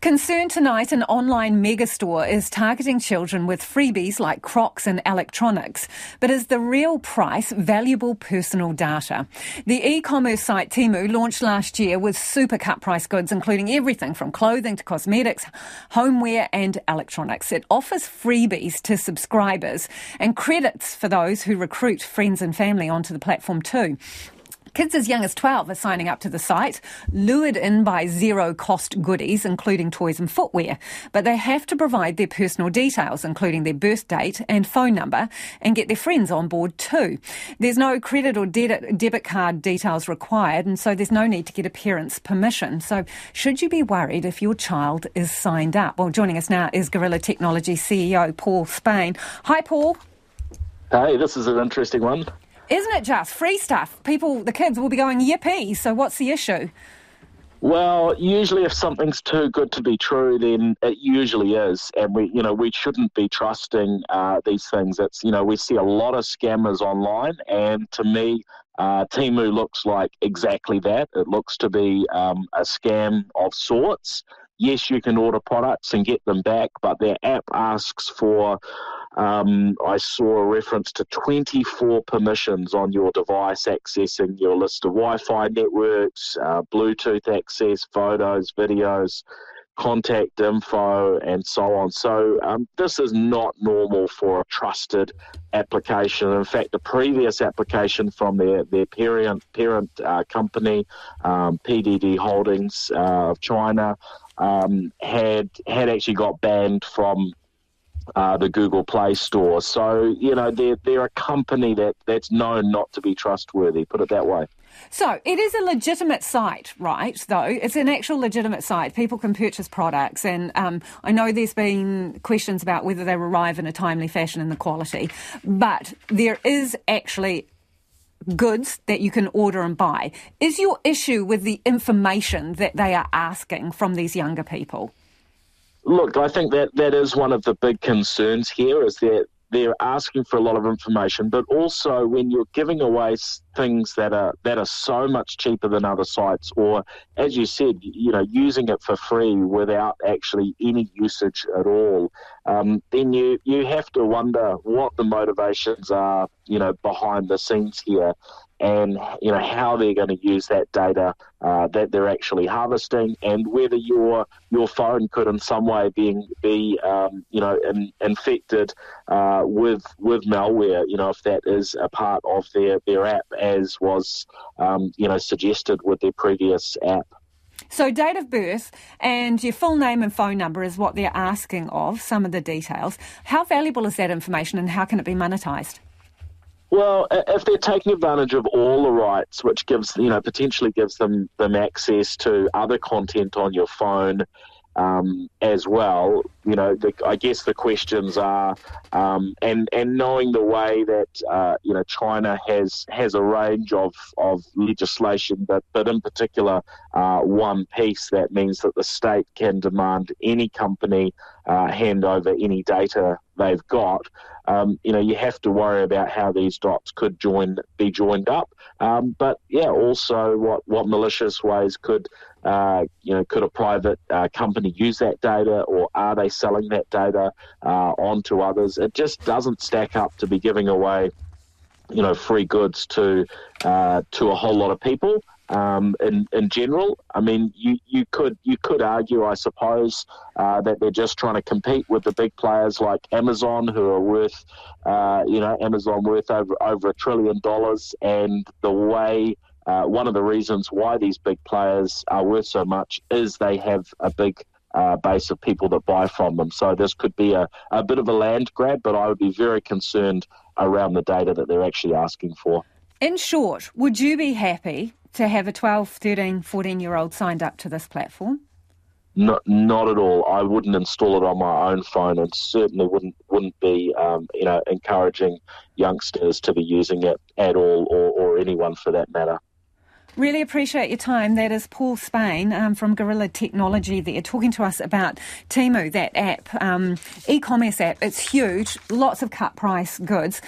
Concern tonight, an online megastore is targeting children with freebies like Crocs and electronics. But is the real price valuable personal data? The e-commerce site Temu launched last year with super cut price goods, including everything from clothing to cosmetics, homeware and electronics. It offers freebies to subscribers and credits for those who recruit friends and family onto the platform too. Kids as young as 12 are signing up to the site, lured in by zero cost goodies, including toys and footwear. But they have to provide their personal details, including their birth date and phone number, and get their friends on board too. There's no credit or debit card details required, and so there's no need to get a parent's permission. So, should you be worried if your child is signed up? Well, joining us now is Gorilla Technology CEO Paul Spain. Hi, Paul. Hey, this is an interesting one. Isn't it just free stuff? People, the kids will be going, yippee. So what's the issue? Well, usually if something's too good to be true, then it usually is, and we, you know, we shouldn't be trusting uh, these things. It's, you know, we see a lot of scammers online, and to me, uh, Temu looks like exactly that. It looks to be um, a scam of sorts. Yes, you can order products and get them back, but their app asks for um, I saw a reference to 24 permissions on your device accessing your list of Wi Fi networks, uh, Bluetooth access, photos, videos, contact info, and so on. So, um, this is not normal for a trusted application. In fact, the previous application from their, their parent, parent uh, company, um, PDD Holdings uh, of China, um, had had actually got banned from uh, the Google Play Store. So, you know, they're, they're a company that, that's known not to be trustworthy, put it that way. So it is a legitimate site, right? Though it's an actual legitimate site. People can purchase products, and um, I know there's been questions about whether they arrive in a timely fashion and the quality, but there is actually goods that you can order and buy. Is your issue with the information that they are asking from these younger people? Look, I think that that is one of the big concerns here is that they're asking for a lot of information, but also when you're giving away things that are that are so much cheaper than other sites, or as you said, you know, using it for free without actually any usage at all, um, then you you have to wonder what the motivations are, you know, behind the scenes here, and you know how they're going to use that data uh, that they're actually harvesting, and whether your your phone could in some way being be um, you know in, infected uh, with with malware. You know if that is a part of their their app, as was um, you know suggested with their previous app. So, date of birth and your full name and phone number is what they're asking of, some of the details. How valuable is that information and how can it be monetised? Well, if they're taking advantage of all the rights, which gives you know potentially gives them them access to other content on your phone, um, as well. You know, the, I guess the questions are, um, and and knowing the way that uh, you know China has has a range of, of legislation, but but in particular uh, one piece that means that the state can demand any company uh, hand over any data they've got. Um, you know, you have to worry about how these dots could join be joined up. Um, but yeah, also what what malicious ways could uh, you know, could a private uh, company use that data, or are they selling that data uh, on to others? It just doesn't stack up to be giving away, you know, free goods to uh, to a whole lot of people. Um, in in general, I mean, you, you could you could argue, I suppose, uh, that they're just trying to compete with the big players like Amazon, who are worth, uh, you know, Amazon worth over over a trillion dollars, and the way uh, one of the reasons why these big players are worth so much is they have a big uh, base of people that buy from them. So this could be a, a bit of a land grab, but I would be very concerned around the data that they're actually asking for. In short, would you be happy to have a 12, 13, 14 year old signed up to this platform? Not, not at all. I wouldn't install it on my own phone, and certainly wouldn't wouldn't be, um, you know, encouraging youngsters to be using it at all, or, or anyone for that matter. Really appreciate your time. That is Paul Spain um, from Gorilla Technology there, talking to us about Temu, that app, um, e-commerce app. It's huge, lots of cut price goods.